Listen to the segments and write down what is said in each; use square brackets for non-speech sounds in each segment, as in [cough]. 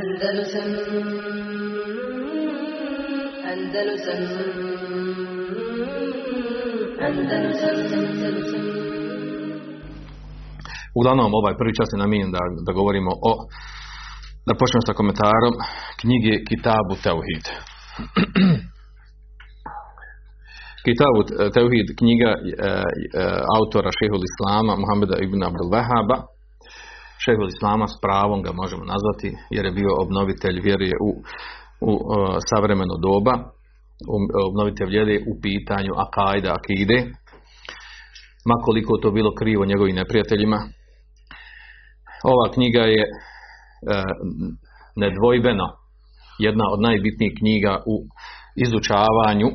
Andalusam Andalusam Uglavnom, ovaj prvi čas je namijenjen da, da govorimo o, da počnemo sa komentarom knjige Kitabu Teuhid. [clears throat] Kitabu Teuhid, knjiga e, e, autora šehol Islama Muhameda ibn Abdul Wahaba. Šehol Islama s pravom ga možemo nazvati jer je bio obnovitelj vjeruje u, u e, savremeno doba, obnovitelj vjere u pitanju akajda, akide, makoliko to bilo krivo njegovim neprijateljima, ova knjiga je e, nedvojbeno jedna od najbitnijih knjiga u izučavanju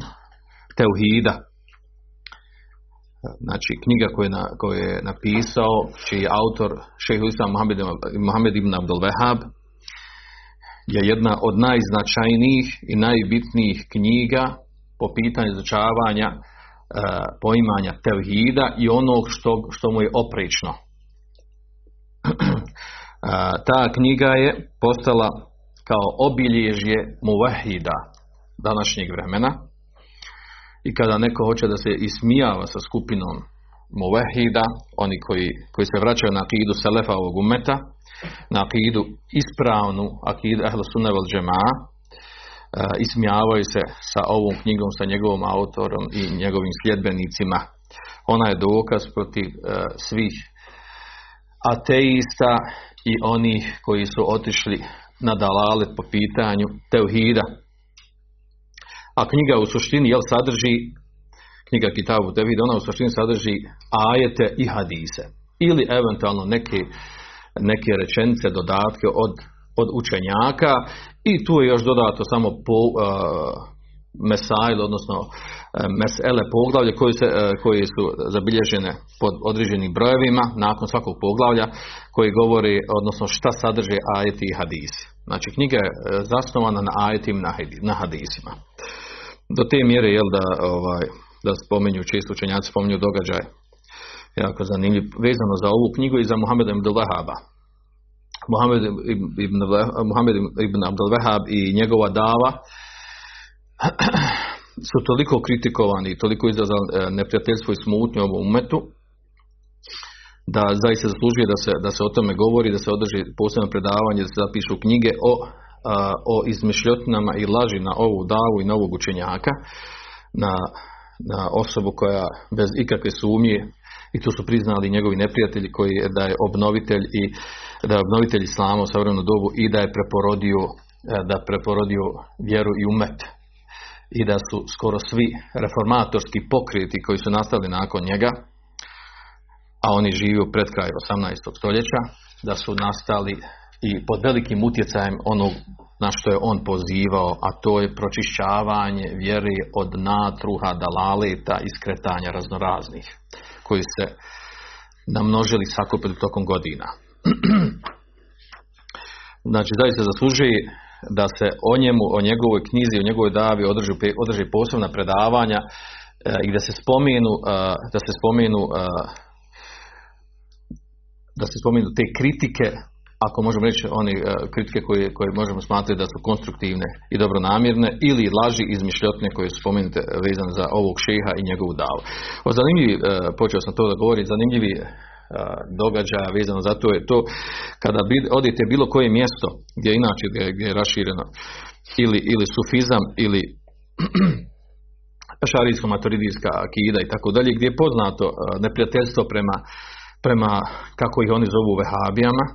teuhida. Znači, knjiga koju je, na, koju je napisao, čiji je autor šeho Islam Mohamed, Mohamed ibn Abdul Wahab, je jedna od najznačajnijih i najbitnijih knjiga po pitanju izučavanja e, poimanja teuhida i onog što, što mu je oprečno [clears throat] ta knjiga je postala kao obilježje muvahida današnjeg vremena i kada neko hoće da se ismijava sa skupinom muvahida, oni koji, koji se vraćaju na akidu selefa ovog umeta, na akidu ispravnu akidu ahlu sunna vel ismijavaju se sa ovom knjigom, sa njegovom autorom i njegovim sljedbenicima. Ona je dokaz protiv svih ateista i onih koji su otišli na dalalet po pitanju teuhida. A knjiga u suštini jel sadrži knjiga Kitabu Tevhid, ona u suštini sadrži ajete i hadise ili eventualno neke, neke rečenice, dodatke od, od učenjaka i tu je još dodato samo po, uh, mesail, odnosno e, mesele poglavlje koje, se, e, koje su zabilježene pod određenim brojevima nakon svakog poglavlja koji govori, odnosno šta sadrže ajeti i hadisi. Znači knjiga je zasnovana na ajetim na hadisima. Do te mjere je da, ovaj, da spomenju često učenjaci spomenju događaj jako zanimljiv vezano za ovu knjigu i za Muhammeda ibn Wahaba. Muhammed ibn, ibn Abdul Wahab i njegova dava [clears throat] su toliko kritikovani i toliko izazvali e, neprijateljstvo i smutnju ovom umetu da zaista zaslužuje da se, da se o tome govori, da se održi posebno predavanje, da se zapišu knjige o, o izmišljotinama i laži na ovu davu i na ovog učenjaka, na, na osobu koja bez ikakve sumnje i tu su priznali njegovi neprijatelji koji da je obnovitelj i da je obnovitelj islama u savremenu dobu i da je preporodio e, da preporodio vjeru i umet i da su skoro svi reformatorski pokreti koji su nastali nakon njega, a oni žive pred kraj 18. stoljeća, da su nastali i pod velikim utjecajem onog na što je on pozivao, a to je pročišćavanje vjeri od natruha, dalaleta i skretanja raznoraznih, koji se namnožili sakupili tokom godina. [clears throat] znači, zaista zaslužuje da se o njemu, o njegovoj knjizi, o njegovoj davi održi, održi posebna predavanja e, i da se spomenu, e, da se spomenu e, da se spomenu te kritike, ako možemo reći one kritike koje, koje možemo smatrati da su konstruktivne i dobronamjerne ili laži izmišljotne koje su spomenute vezane za ovog šeha i njegovu davu. O zanimljivi, počeo sam to da govorim, zanimljivi događaja vezano za to je to kada odete bilo koje mjesto gdje je inače gdje, je rašireno ili, ili sufizam ili [clears throat] šarijsko maturidijska akida i tako dalje gdje je poznato neprijateljstvo prema, prema kako ih oni zovu vehabijama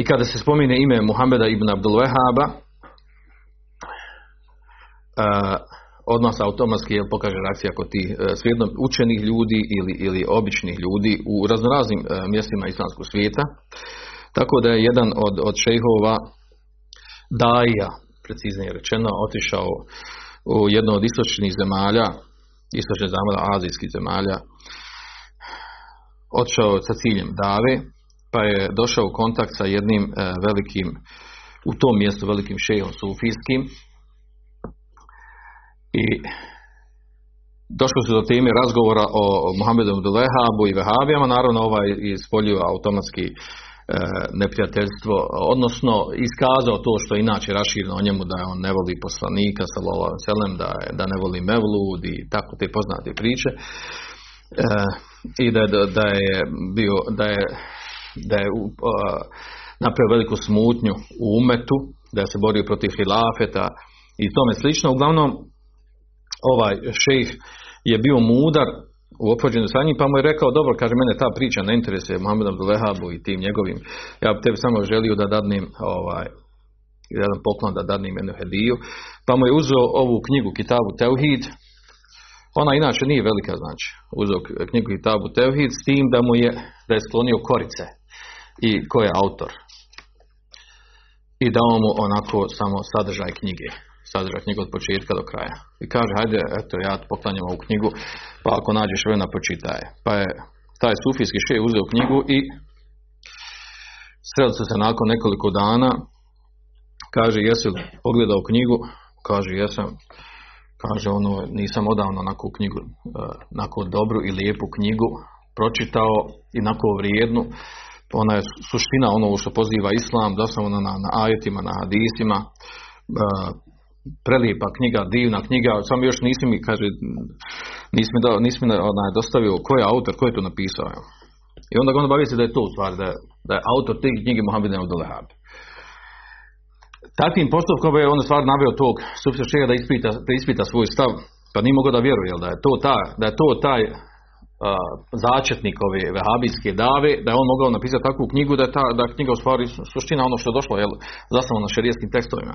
i kada se spomine ime Muhameda ibn Abdul Wahaba odmah se automatski jel, pokaže reakcija kod tih e, svijedno učenih ljudi ili, ili običnih ljudi u raznoraznim e, mjestima islamskog svijeta. Tako da je jedan od, od šejhova Daja, preciznije rečeno, otišao u jedno od istočnih zemalja, istočnih zemalja, azijskih zemalja, otišao sa ciljem dave, pa je došao u kontakt sa jednim e, velikim, u tom mjestu velikim šejom sufijskim, i došlo se do teme razgovora o Muhammedu Abdulehabu i Vehabijama, naravno ovaj ispoljio automatski neprijateljstvo, odnosno iskazao to što je inače rašireno o njemu da on ne voli poslanika selem, da, da ne voli mevlud i tako te poznate priče. E, I da, da, je bio, da je, da je napravio veliku smutnju u umetu, da je se borio protiv hilafeta i tome slično. Uglavnom, ovaj šejh je bio mudar u opođenju sa njim, pa mu je rekao, dobro, kaže, mene ta priča ne interesuje Muhammed Abdulehabu i tim njegovim, ja bi tebi samo želio da dadnim ovaj, jedan poklon da dadnim jednu hediju, pa mu je uzeo ovu knjigu Kitabu Teuhid, ona inače nije velika znači, uzeo knjigu Kitabu Teuhid s tim da mu je, da je sklonio korice i ko je autor. I dao mu onako samo sadržaj knjige sadržaj knjigu od početka do kraja. I kaže, hajde, eto, ja poklanjam ovu knjigu, pa ako nađeš vremena, pročitaj. Pa je taj sufijski še uzeo knjigu i sreli se nakon nekoliko dana, kaže, jesi li pogledao knjigu? Kaže, jesam. Kaže, ono, nisam odavno onako knjigu, e, onako dobru i lijepu knjigu pročitao i onako vrijednu. Ona je suština ono što poziva islam, da sam na, na ajetima, na hadisima, e, prelijepa knjiga, divna knjiga, samo još nisi mi, kaže, nisi mi, da, nisi mi onaj, dostavio ko je autor, ko je to napisao. I onda ga on bavi se da je to u stvari, da, da je autor te knjige Mohamed Abdulahab. Takvim postupkom je on stvar naveo tog sufisa da ispita, da ispita svoj stav, pa nije mogao da vjeruje, da je to, ta, da je to taj začetnik ove vehabijske dave, da je on mogao napisati takvu knjigu, da je ta da knjiga u stvari suština ono što je došlo, jel, zasnovano na šerijskim tekstovima.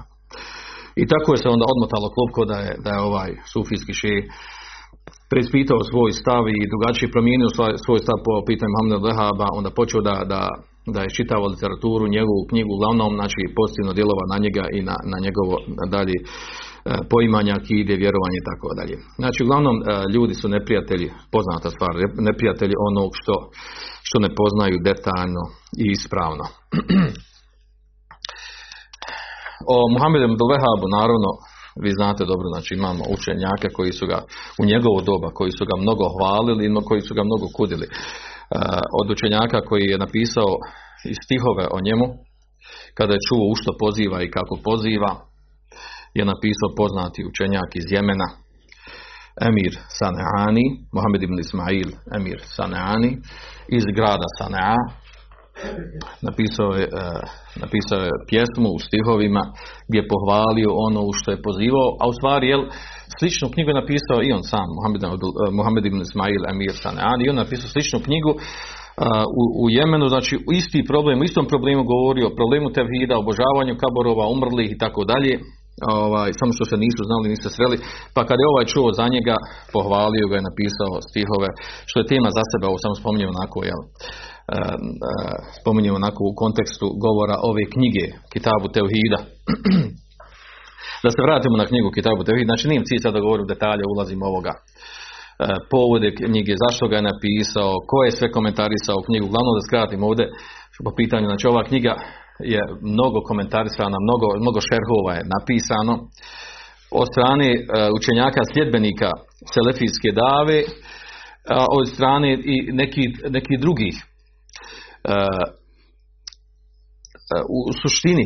I tako je se onda odmotalo klopko da je, da je ovaj sufijski še preispitao svoj stav i drugačije promijenio svoj stav po pitanju Muhammeda Lehaba, onda počeo da, da, da je čitao literaturu, njegovu knjigu, uglavnom, znači pozitivno djelova na njega i na, na njegovo dalje poimanja, kide, vjerovanje i tako dalje. Znači, uglavnom, e, ljudi su neprijatelji, poznata stvar, neprijatelji onog što, što ne poznaju detaljno i ispravno. [clears throat] O Muhammedu Abdul naravno, vi znate dobro, znači imamo učenjake koji su ga u njegovo doba, koji su ga mnogo hvalili i koji su ga mnogo kudili. E, od učenjaka koji je napisao stihove o njemu, kada je čuo u što poziva i kako poziva, je napisao poznati učenjak iz Jemena, Emir Saneani, Mohamed ibn Ismail Emir Saneani, iz grada Sanea, napisao je, e, napisao je pjesmu u stihovima gdje je pohvalio ono u što je pozivao, a u stvari jel, sličnu knjigu je napisao i on sam, Mohamed, ibn Ismail Emir Saneani, i on napisao sličnu knjigu e, u, u Jemenu, znači u isti problem, u istom problemu govorio problemu tevhida, obožavanju kaborova, umrlih i tako dalje, ovaj, samo što se nisu znali, nisu sreli, pa kad je ovaj čuo za njega, pohvalio ga je napisao stihove, što je tema za sebe, ovo samo spominjem onako, jel, spominjemo onako u kontekstu govora ove knjige Kitabu Teuhida. [clears throat] da se vratimo na knjigu Kitabu Teuhida, znači nijem cilj sad da govorim detalje, ulazim ovoga povode knjige, zašto ga je napisao, ko je sve komentarisao knjigu, uglavnom da skratim ovdje po pitanju, znači ova knjiga je mnogo komentarisana, mnogo, mnogo šerhova je napisano. Od strane učenjaka sljedbenika Selefijske dave, od strane i nekih neki drugih. E, e, u suštini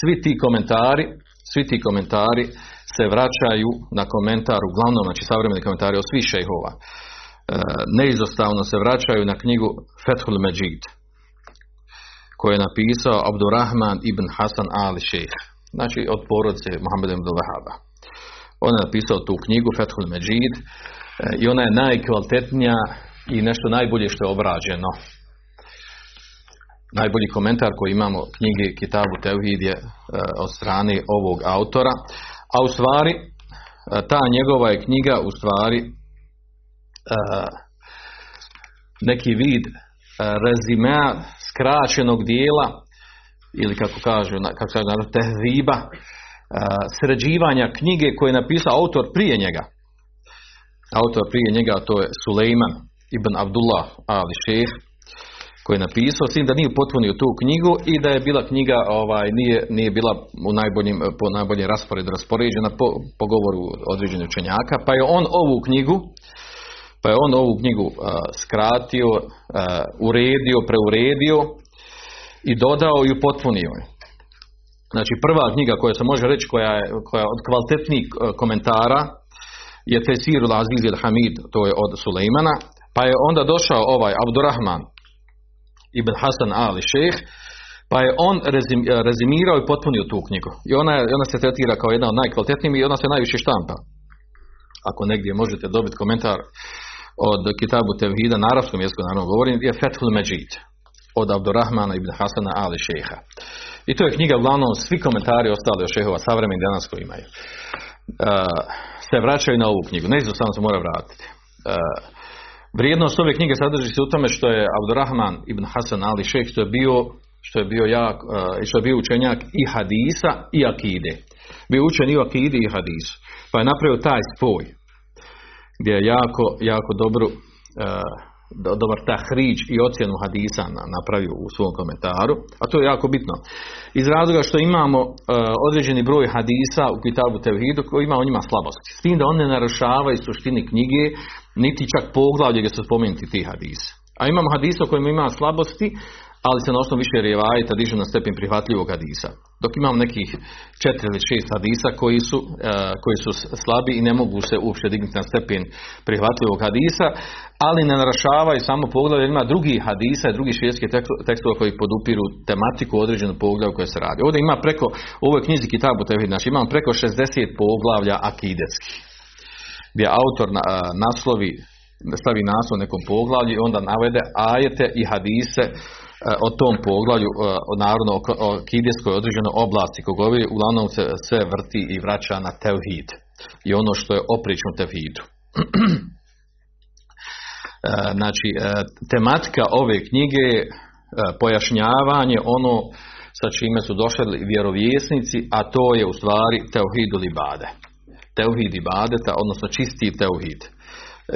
svi ti komentari, svi ti komentari se vraćaju na komentar, uglavnom znači savremeni komentari od svih šejhova. E, neizostavno se vraćaju na knjigu Fethul Međid koju je napisao Abdurrahman ibn Hasan Ali šejh, znači od porodice Muhammeda ibn Wahaba. On je napisao tu knjigu Fethul Međid i ona je najkvalitetnija i nešto najbolje što je obrađeno najbolji komentar koji imamo knjige Kitabu Teuhid je e, od strane ovog autora, a u stvari e, ta njegova je knjiga u stvari e, neki vid rezimea skraćenog dijela ili kako kažu, kako se kaže, tehziba, sređivanja knjige koje je napisao autor prije njega. Autor prije njega to je Suleiman ibn Abdullah ali šeh koji je napisao, s tim da nije potpunio tu knjigu i da je bila knjiga, ovaj, nije, nije bila u najboljim, po najboljem rasporedu raspoređena po, po govoru određenih učenjaka, pa je on ovu knjigu, pa je on ovu knjigu skratio, uredio, preuredio i dodao i upotpunio je. Znači prva knjiga koja se može reći koja je, koja je od kvalitetnijih e, komentara je Tesir Aziz il Hamid, to je od Sulejmana, pa je onda došao ovaj Abdurrahman ibn Hasan Ali Šejh, pa je on rezim, rezimirao i potpunio tu knjigu. I ona, je, ona se tretira kao jedna od najkvalitetnijih i ona se najviše štampa. Ako negdje možete dobiti komentar od Kitabu Tevhida na arapskom jeziku, naravno govorim, je Fethul Međid od Abdurrahmana ibn Hasana Ali Šeha. I to je knjiga, uglavnom, svi komentari ostali od šehova savremeni danas koji imaju. Uh, se vraćaju na ovu knjigu. Ne samo se mora vratiti. Uh, vrijednost ove knjige sadrži se u tome što je Abdurrahman ibn Hasan Ali Šeh, što je bio što je bio jak, uh, što je bio učenjak i hadisa i akide. Bio učen i u i hadisu. Pa je napravio taj spoj gdje je jako, jako dobro dobar tahriđ i ocjenu hadisa napravio u svom komentaru, a to je jako bitno. Iz razloga što imamo uh, određeni broj hadisa u Kitabu Tevhidu koji ima on ima slabosti. S tim da on ne narušavaju suštini knjige, niti čak poglavlje gdje su spomenuti ti hadisi. A imamo hadisa u kojima ima slabosti, ali se na osnovu više rivajeta dižu na stepen prihvatljivog hadisa. Dok imam nekih četiri ili šest hadisa koji su, uh, koji su slabi i ne mogu se uopće dignuti na stepen prihvatljivog hadisa, ali ne narašavaju samo poglavlje, ima drugi hadisa i drugi švijetski tekstova koji podupiru tematiku određenu poglavlju koje se radi. Ovdje ima preko, u ovoj knjizi Kitabu Tevhid, znači imam preko 60 poglavlja akidetskih, gdje autor na, naslovi stavi naslov nekom poglavlju i onda navede ajete i hadise E, o tom poglavlju, e, o narodno o kidijskoj određenoj oblasti kog govori, uglavnom se sve vrti i vraća na tevhid i ono što je oprično tevhidu. [clears throat] E, znači, tematika ove knjige je pojašnjavanje ono sa čime su došli vjerovjesnici, a to je u stvari teuhid libade. Teuhid ibadeta, odnosno čisti teuhid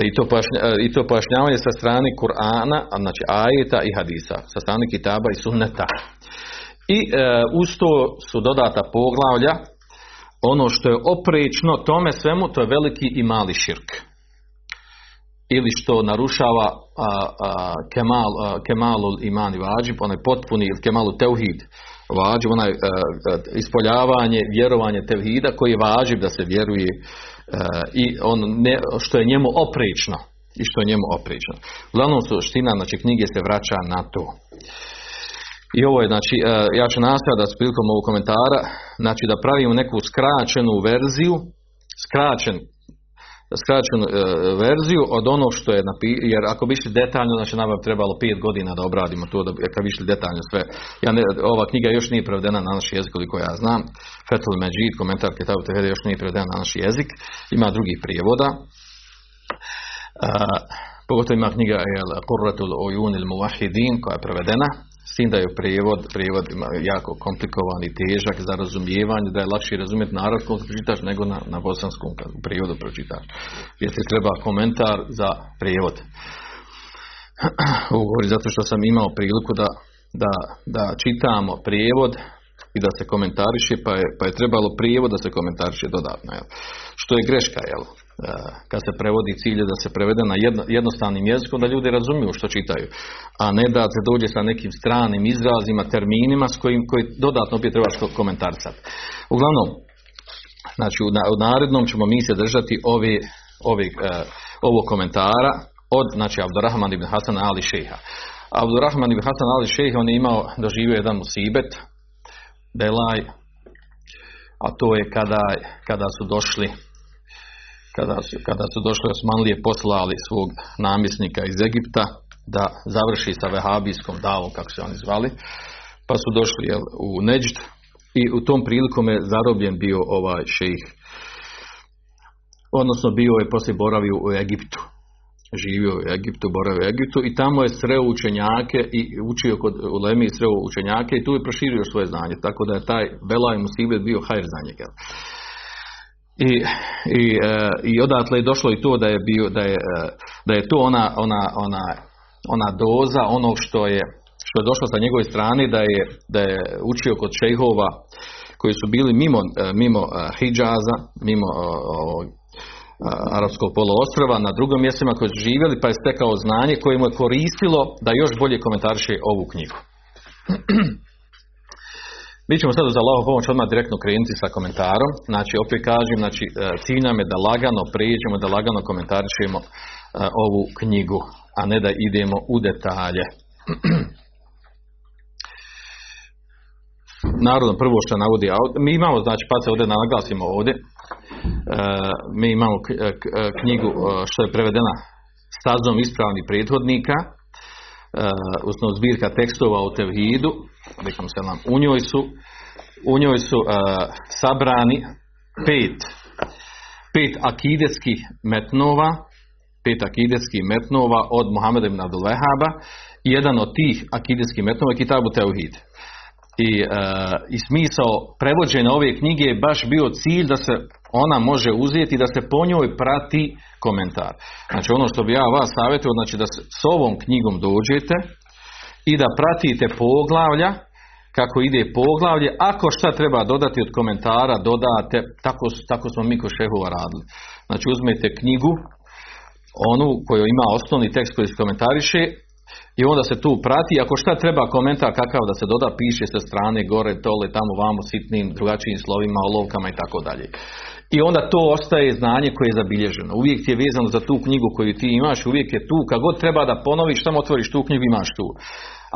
i to, pojašnja, i to pojašnjavanje sa strane Kur'ana, znači ajeta i hadisa, sa strane kitaba i sunneta. I e, uz to su dodata poglavlja, ono što je oprečno tome svemu, to je veliki i mali širk. Ili što narušava a, a, kemal, a, kemalul iman i vađib, onaj potpuni, ili kemalu teuhid, vađib, onaj a, ispoljavanje, vjerovanje tevhida koji je vađib da se vjeruje i on ne, što je njemu oprično i što je njemu oprično. Uglavnom suština znači knjige se vraća na to. I ovo je, znači, e, ja ću nastaviti da s prilikom ovog komentara, znači da pravimo neku skraćenu verziju, skraćen, skraćenu e, verziju od onog što je napisano, jer ako bi išli detaljno, znači nam bi trebalo pet godina da obradimo to, da, kad bi išli detaljno sve. Ja ne, ova knjiga još nije prevedena na naš jezik, koliko ja znam. Fetul Međid, komentar Kitabu Tevede još nije prevedena na naš jezik. Ima drugih prijevoda. Uh, pogotovo ima knjiga El Qurratul Oyun il Muvahidin koja je prevedena s tim da je prijevod, prijevod jako komplikovan i težak za razumijevanje, da je lakše razumjeti na arabskom pročitaš nego na, na bosanskom kad u prijevodu pročitaš. Jer ti treba komentar za prijevod. [clears throat] Ovo zato što sam imao priliku da, da, da čitamo prijevod i da se komentariše, pa je, pa je trebalo prijevod da se komentariše dodatno. Jel? Što je greška, jel? E, kad se prevodi cilje da se prevede na jedno, jednostavnim jezikom da ljudi razumiju što čitaju, a ne da se dođe sa nekim stranim izrazima, terminima s kojim koji dodatno opet trebaš komentarisati. Uglavnom, znači u, narednom ćemo mi se držati ovi, ovi, uh, ovog komentara od znači Abdurrahman ibn Hasan Ali Šeha. Abdurrahman ibn Hasan Ali Šeha on je imao, doživio jedan musibet, Belaj, a to je kada, kada su došli kada su, kada su došli Osmanlije poslali svog namjesnika iz Egipta da završi sa vehabijskom davom, kako se oni zvali, pa su došli jel, u Neđd i u tom prilikom je zarobljen bio ovaj šejih. Odnosno bio je poslije boravio u Egiptu. Živio u Egiptu, boravio u Egiptu i tamo je sreo učenjake i učio kod Ulemi i sreo učenjake i tu je proširio svoje znanje. Tako da je taj Belaj Musibet bio hajr za njega. I, i, e, i odatle je došlo i to da je bio da je, e, da je to ona, ona, ona, ona doza onog što je što je došlo sa njegove strane da je, da je učio kod šejhova koji su bili mimo, e, mimo Hidžaza, mimo Arabskog poloostrava na drugom mjestima koji su živjeli pa je stekao znanje koje mu je koristilo da još bolje komentariše ovu knjigu. Mi ćemo sad za Allahovu pomoć odmah direktno krenuti sa komentarom. Znači, opet kažem, znači, e, cilj nam je da lagano prijeđemo, da lagano komentarišemo e, ovu knjigu, a ne da idemo u detalje. [clears throat] Narodno prvo što navodi, mi imamo, znači, pa se ovdje naglasimo ovdje, e, mi imamo knjigu što je prevedena stazom ispravnih prethodnika, usno zbirka tekstova o Tevhidu, u njoj su, u njoj su sabrani pet, pet akidetskih metnova, pet akidetskih metnova od Muhammeda ibn Abdul Wahaba jedan od tih akidetskih metnova je Kitabu Teuhid. I, I smisao prevođenja ove knjige je baš bio cilj da se ona može uzeti da se po njoj prati komentar. Znači ono što bi ja vas savjetio, znači da s ovom knjigom dođete i da pratite poglavlja kako ide poglavlje, ako šta treba dodati od komentara, dodate, tako, tako smo mi ko šehova radili. Znači uzmete knjigu, onu koju ima osnovni tekst koji se komentariše i onda se tu prati, ako šta treba komentar kakav da se doda, piše sa strane, gore, tole, tamo, vamo, sitnim, drugačijim slovima, olovkama i tako dalje. I onda to ostaje znanje koje je zabilježeno. Uvijek ti je vezano za tu knjigu koju ti imaš, uvijek je tu, kad god treba da ponoviš, tamo otvoriš tu knjigu, imaš tu.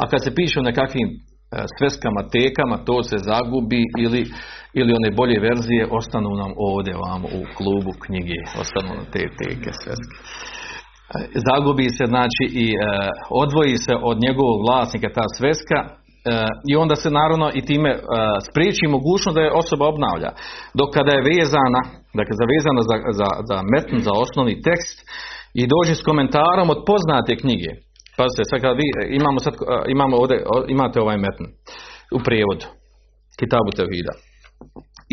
A kad se piše o nekakvim e, sveskama, tekama, to se zagubi ili, ili one bolje verzije ostanu nam ovdje vamo u klubu knjige, ostanu nam te teke, sveske. E, zagubi se znači i e, odvoji se od njegovog vlasnika ta sveska i onda se naravno i time uh, spriječi mogućnost da je osoba obnavlja. Dok kada je vezana, dakle zavezana za, za, za metn, za osnovni tekst i dođe s komentarom od poznate knjige. Pazite, sad kad vi, imamo, sad, imamo ovdje, imate ovaj metn u prijevodu, Kitabu Tevhida.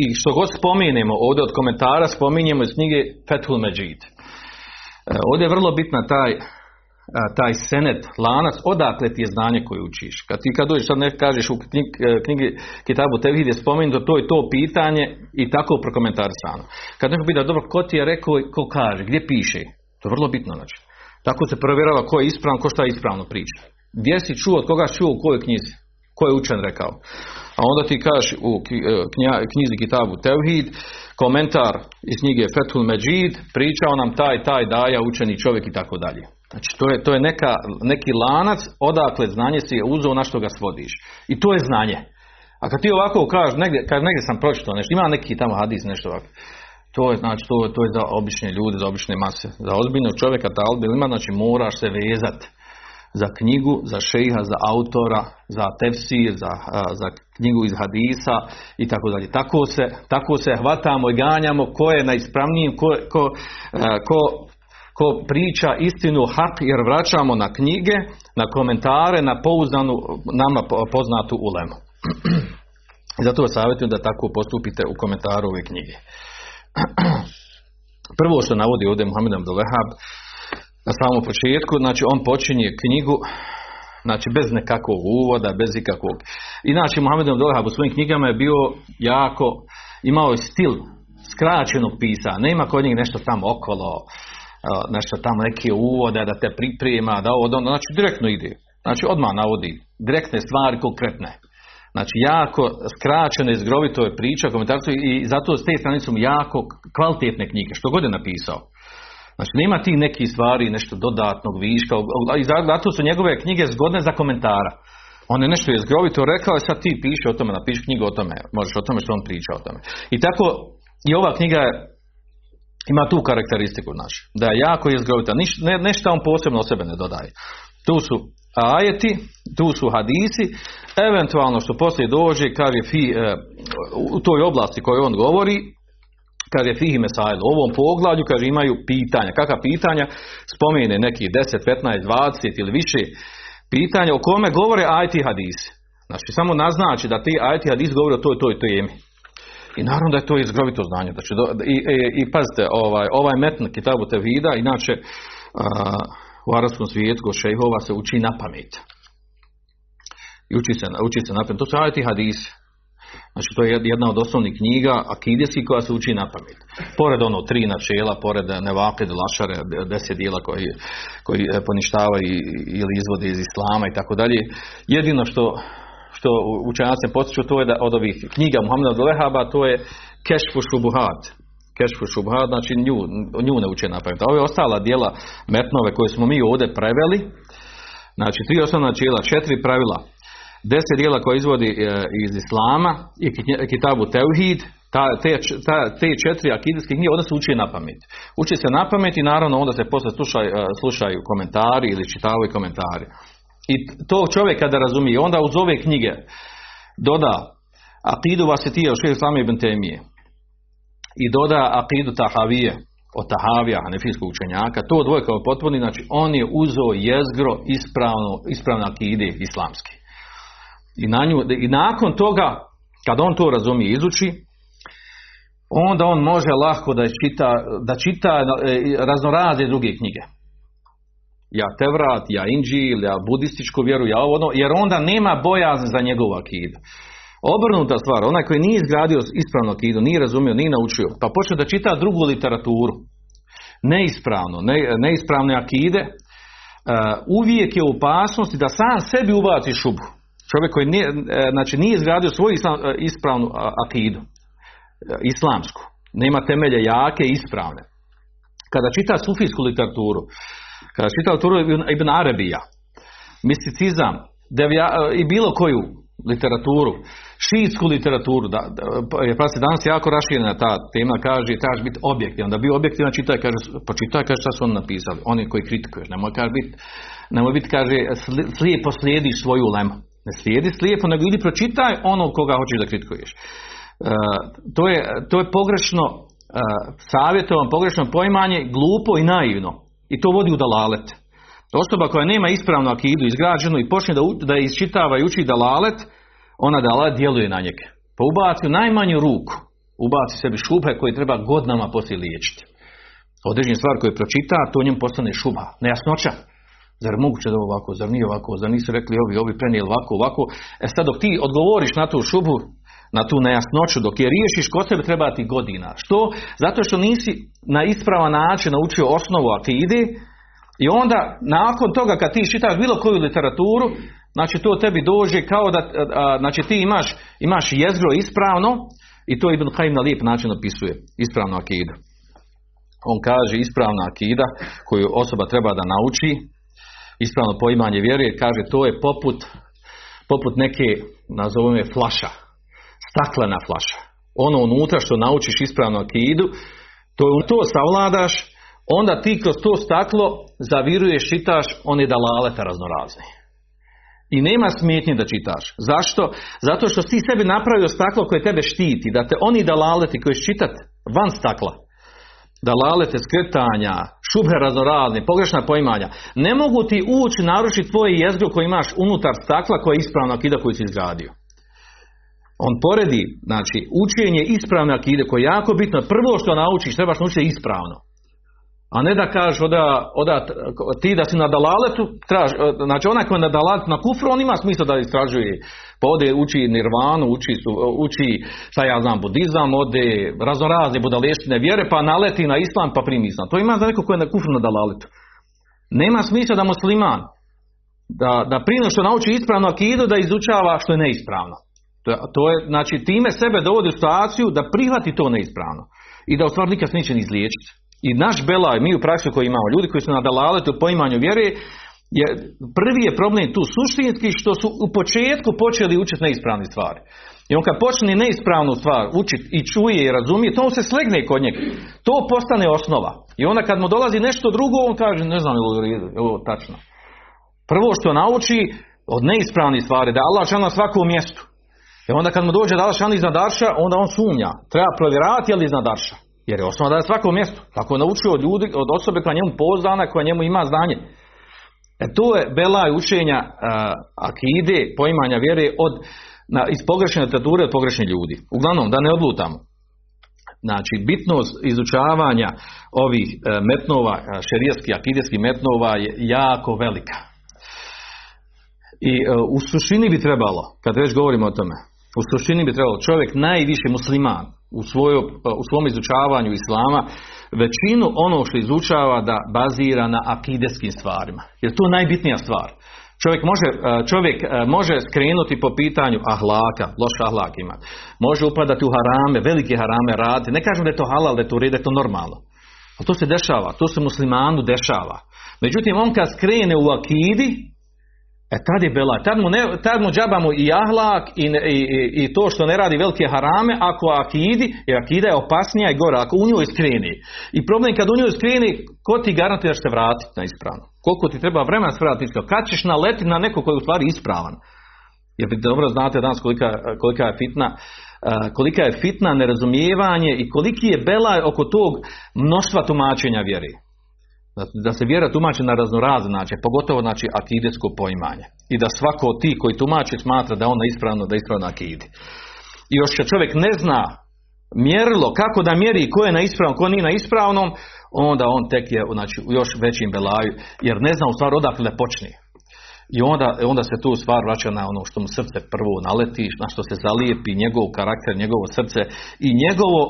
I što god spominjemo ovdje od komentara, spominjemo iz knjige Fethul Međid. E, ovdje je vrlo bitna taj taj senet, lanac, odakle ti je znanje koje učiš. Kad ti kad dođeš, sad ne kažeš u knjigi, e, knjigi Kitabu Tevhid je spomenuto to i to pitanje i tako prokomentarisano. Kad neko pita, dobro, ko ti je rekao, ko kaže, gdje piše? To je vrlo bitno, znači. Tako se provjerava ko je ispravan, ko šta je ispravno priča. Gdje si čuo, od koga čuo, u kojoj knjizi, ko je učen rekao. A onda ti kažeš u e, knjizi Kitabu Tevhid, komentar iz knjige Fethul Međid, pričao nam taj, taj daja, učeni čovjek i tako dalje. Znači to je, to je neka, neki lanac odakle znanje si je uzeo na što ga svodiš. I to je znanje. A kad ti ovako kažeš, negdje, kad negdje sam pročitao nešto, ima neki tamo hadis, nešto ovako. To je, znači, to, to je za obične ljude, za obične mase. Za ozbiljnog čovjeka ta ima, znači moraš se vezati za knjigu, za šeha, za autora, za tefsir, za, za knjigu iz hadisa i tako dalje. Tako se, tako se hvatamo i ganjamo ko je najispravniji, ko, ko, ko ko priča istinu hak jer vraćamo na knjige, na komentare, na pouzdanu, nama poznatu ulemu. [clears throat] Zato vas savjetujem da tako postupite u komentaru ove knjige. [clears throat] Prvo što navodi ovdje Muhammed Abdul na samom početku, znači on počinje knjigu znači bez nekakvog uvoda, bez ikakvog. Inače Muhammed Abdul u svojim knjigama je bio jako, imao je stil skraćenog pisa, nema kod njih nešto tamo okolo, nešto tamo neke uvode, da te priprema, da ovo, ono, znači direktno ide. Znači odmah navodi direktne stvari konkretne. Znači jako skraćeno izgrovito je priča, komentarstvo i zato s te strane jako kvalitetne knjige, što god je napisao. Znači nema ti neki stvari, nešto dodatnog viška, i zato su njegove knjige zgodne za komentara. On je nešto izgrovito rekao, sad ti piši o tome, napiši knjigu o tome, možeš o tome što on priča o tome. I tako i ova knjiga ima tu karakteristiku naš, da je jako izgrovita, ne, nešto on posebno o sebe ne dodaje. Tu su ajeti, tu su hadisi, eventualno što poslije dođe, kaže fi, e, u toj oblasti koju on govori, kaže fihi mesajl, u ovom poglavlju, kaže imaju pitanja. Kakva pitanja? Spomene neki 10, 15, 20 ili više pitanja o kome govore ajeti hadisi. Znači, samo naznači da ti ajeti hadisi govore o toj, toj temi. I naravno da je to izgrovito znanje. Znači, i, i, i, pazite, ovaj, ovaj metn Kitabu Tevhida, inače u arabskom svijetu kod šejhova se uči na pamet. I uči se, uči se na pamet. To su ajati hadisi. Znači to je jedna od osnovnih knjiga akidijskih koja se uči na pamet. Pored ono tri načela, pored nevakid, lašare, deset dijela koji, koji poništavaju ili izvode iz islama i tako dalje. Jedino što što učenjaci potiču, to je da od ovih knjiga Muhammeda Lehaba, to je Kešfu Šubuhat. Kešfu Šubuhat, znači nju, nju ne uče napraviti. A ove ostala dijela metnove koje smo mi ovdje preveli, znači tri osnovna načela, četiri pravila, deset dijela koje izvodi e, iz Islama i Kitabu Teuhid, ta, te, ta, te četiri akidijske knjige, onda se uči na pamet. Uči se na pamet i naravno onda se posle slušaju, e, slušaju komentari ili čitavaju komentari. I to čovjek kada razumije, onda uz ove knjige doda Akidu Vasetija u šest same ibn Temije i doda Akidu Tahavije od Tahavija, hanefijskog učenjaka, to dvoje kao potpuni, znači on je uzeo jezgro ispravno, ispravne akide islamske. I, na nju, I nakon toga, kad on to razumije izuči, onda on može lahko da čita, da čita e, raznorazne druge knjige. Ja Tevrat, ja Inđil, ja budističku vjeru, ja ono, jer onda nema bojazni za njegovu akidu. Obrnuta stvar, onaj koji nije izgradio ispravno akidu, nije razumio, nije naučio, pa počne da čita drugu literaturu, neispravno, ne, neispravne akide, uh, uvijek je u opasnosti da sam sebi ubaci šubu. Čovjek koji nije, uh, znači nije izgradio svoju ispravnu akidu, islamsku, nema temelje jake i ispravne. Kada čita sufijsku literaturu, kada čita literaturu Ibn Arabija, misticizam, devja, i bilo koju literaturu, šiitsku literaturu, da, da, pa danas jako raširena ta tema, kaže, trebaš biti objektivan, da bi objektivan čitaj, kaže, počitaj, kaže, šta su oni napisali, oni koji kritikuješ, nemoj, kaže, biti, nemoj biti, kaže, slijepo slijediš svoju lemu, ne slijedi slijepo, nego ili pročitaj ono koga hoćeš da kritikuješ. Uh, to, je, to je pogrešno uh, savjetovan, pogrešno poimanje, glupo i naivno, i to vodi u dalalet. Osoba koja nema ispravnu akidu izgrađenu i počne da, da isčitava i uči dalalet, ona dalalet djeluje na njega. Pa ubaci u najmanju ruku, ubaci sebi šube koje treba godinama poslije liječiti. Određen stvar koju pročita, to njemu postane šuba, nejasnoća. Zar moguće da ovako, zar nije ovako, zar nisu rekli ovi, ovi prenijeli ovako, ovako. E sad dok ti odgovoriš na tu šubu, na tu nejasnoću, dok je riješiš kod sebe treba ti godina. Što? Zato što nisi na ispravan način naučio osnovu akide, i onda, nakon toga kad ti čitaš bilo koju literaturu, znači to tebi dođe kao da, a, znači ti imaš, imaš jezgro ispravno i to Ibn Khaim na lijep način opisuje, ispravnu akidu. On kaže ispravna akida koju osoba treba da nauči, ispravno poimanje vjere, kaže to je poput, poput neke, nazovemo je flaša, staklena flaša. Ono unutra što naučiš ispravnu akidu, to, to savladaš, onda ti kroz to staklo zaviruješ, čitaš one dalaleta raznorazne. I nema smetnje da čitaš. Zašto? Zato što ti sebi napravio staklo koje tebe štiti, da te oni dalaleti koji čitat van stakla, dalalete skretanja, šubhe raznorazne, pogrešna poimanja, ne mogu ti ući narušiti tvoje jezgro koje imaš unutar stakla koje je ispravna akida koju si izgradio. On poredi, znači, učenje ispravne akide koje je jako bitno. Prvo što naučiš, trebaš naučiti ispravno. A ne da kažeš oda, oda, ti da si na dalaletu, traž, znači onaj koji je na dalaletu na kufru, on ima smisla da istražuje. Pa ode uči nirvanu, uči, uči šta ja znam, budizam, ode raznorazne budaleštine vjere, pa naleti na islam pa primi islam. To ima za neko koji je na kufru na dalaletu. Nema smisla da musliman, da, da prije što nauči ispravno akidu, da izučava što je neispravno. To je, znači time sebe dovodi u situaciju da prihvati to neispravno. I da u stvari nikad neće ni izliječiti. I naš belaj, mi u praksi koji imamo, ljudi koji su na dalaletu u poimanju vjere, je, prvi je problem tu suštinski što su u početku počeli učiti neispravne stvari. I on kad počne neispravnu stvar učiti i čuje i razumije, to on se slegne kod njega. To postane osnova. I onda kad mu dolazi nešto drugo, on kaže, ne znam je ovo tačno. Prvo što nauči od neispravnih stvari, da Allah na svakom mjestu. I onda kad mu dođe da Allah iznad Arša, onda on sumnja. Treba provjeravati je li iznad Arša. Jer je osnova da je svako mjesto. Tako je naučio od ljudi, od osobe koja njemu pozdana, koja njemu ima znanje. E to je belaj učenja a, akide, poimanja vjere od, na, iz pogrešne literature od pogrešnih ljudi. Uglavnom, da ne odlutamo. Znači, bitnost izučavanja ovih e, metnova, šerijskih, akideskih metnova je jako velika. I e, u suštini bi trebalo, kad već govorimo o tome, u suštini bi trebalo čovjek najviše musliman, u, svojo, u svom izučavanju islama većinu ono što izučava da bazira na akideskim stvarima. Jer to je najbitnija stvar. Čovjek može, e, čovjek e, može skrenuti po pitanju ahlaka, loš ahlak ima. Može upadati u harame, velike harame raditi. Ne kažem da je to halal, da je to da je to normalno. Ali to se dešava, to se muslimanu dešava. Međutim, on kad skrene u akidi, E tad je bela, tad mu, ne, tad mu džabamo i ahlak i, i, i, to što ne radi velike harame, ako akidi, jer akida je opasnija i gora, ako u njoj skreni. I problem kad u njoj skreni, ko ti garantira da će se vratiti na ispravno? Koliko ti treba vremena se vratiti Kad ćeš naletiti na neko koji je u stvari ispravan? Jer vi dobro znate danas kolika, kolika je fitna kolika je fitna nerazumijevanje i koliki je bela oko tog mnoštva tumačenja vjeri da se vjera tumači na raznorazne način, pogotovo znači akidesko poimanje. I da svako od ti koji tumači smatra da ona ispravno, da ispravno akidi. I još kad čovjek ne zna mjerilo kako da mjeri ko je na ispravnom, ko nije na ispravnom, onda on tek je znači, u još većim belaju, jer ne zna u stvari odakle počne. I onda, onda se tu stvar vraća na ono što mu srce prvo naleti, na što se zalijepi njegov karakter, njegovo srce i njegovo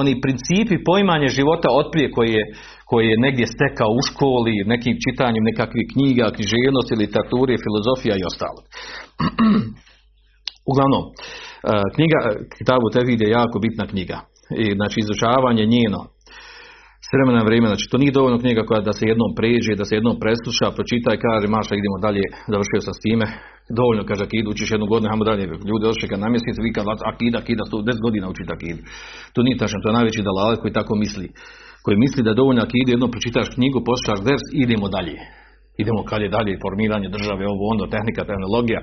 oni principi poimanje života otprije koji je, koji je negdje stekao u školi, nekim čitanjem nekakvih knjiga, književnosti, literature, filozofija i ostalo. [clears throat] Uglavnom, e, knjiga Kitabu Tevhid je jako bitna knjiga. I, znači, izučavanje njeno s vremena na vrijeme, znači to nije dovoljno knjiga koja da se jednom pređe, da se jednom presluša, pročita i kaže, maša, idemo dalje, završio sam s time, dovoljno, kaže, akidu učiš jednu godinu, hajmo dalje, ljudi došli kad na vi kad akida, akida, sto 10 godina učiti akidu. To nije tačno, to je najveći dalale koji tako misli koji misli da dovoljno ako ide jedno pročitaš knjigu, poslušaš vers, idemo dalje. Idemo kad je dalje, formiranje države, ovo ono, tehnika, tehnologija.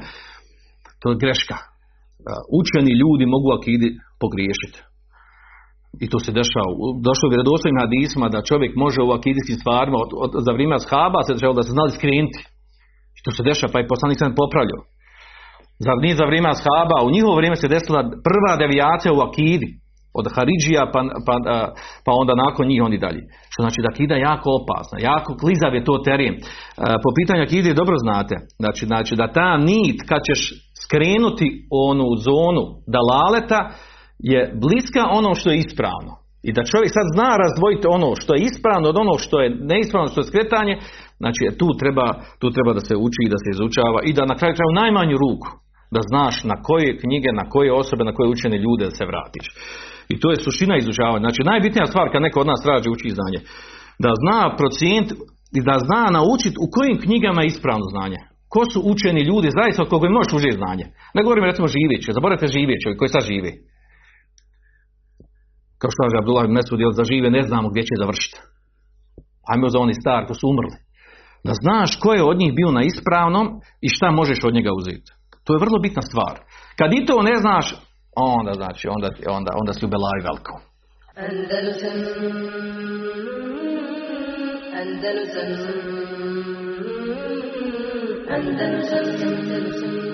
To je greška. Učeni ljudi mogu akidi pogriješiti. I to se dešava. Došlo u vjerodostojnim hadisma da čovjek može u akidijskim stvarima od, za vrijeme shaba se da se znali skrenuti. I to se dešava, pa je poslanik sam popravljao. Za, nije za vrijeme shaba, u njihovo vrijeme se desila prva devijacija u akidi od Haridžija pa, pa, pa, onda nakon njih oni dalje. Što znači da kida jako opasna, jako klizav je to teren. Po pitanju akide dobro znate, znači, znači da ta nit kad ćeš skrenuti onu zonu dalaleta je bliska ono što je ispravno. I da čovjek sad zna razdvojiti ono što je ispravno od ono što je neispravno, što je skretanje, znači tu treba, tu treba da se uči i da se izučava i da na kraju kraju najmanju ruku da znaš na koje knjige, na koje osobe, na koje učene ljude da se vratiš. I to je suština izučavanja. Znači najbitnija stvar kad neko od nas traži uči znanje, da zna procijent i da zna naučiti u kojim knjigama je ispravno znanje. Ko su učeni ljudi, zaista od koga možeš užiti znanje. Ne govorim recimo živeće, zaboravite živeće koji sad živi. Kao što kaže Abdullah Mesud, za žive ne znamo gdje će završiti. Ajmo za oni stari koji su umrli. Da znaš ko je od njih bio na ispravnom i šta možeš od njega uzeti. To je vrlo bitna stvar. Kad i to ne znaš, onda znači, onda, onda, onda si u belaju veliko. Andalusam, Andalusam, Andalusam,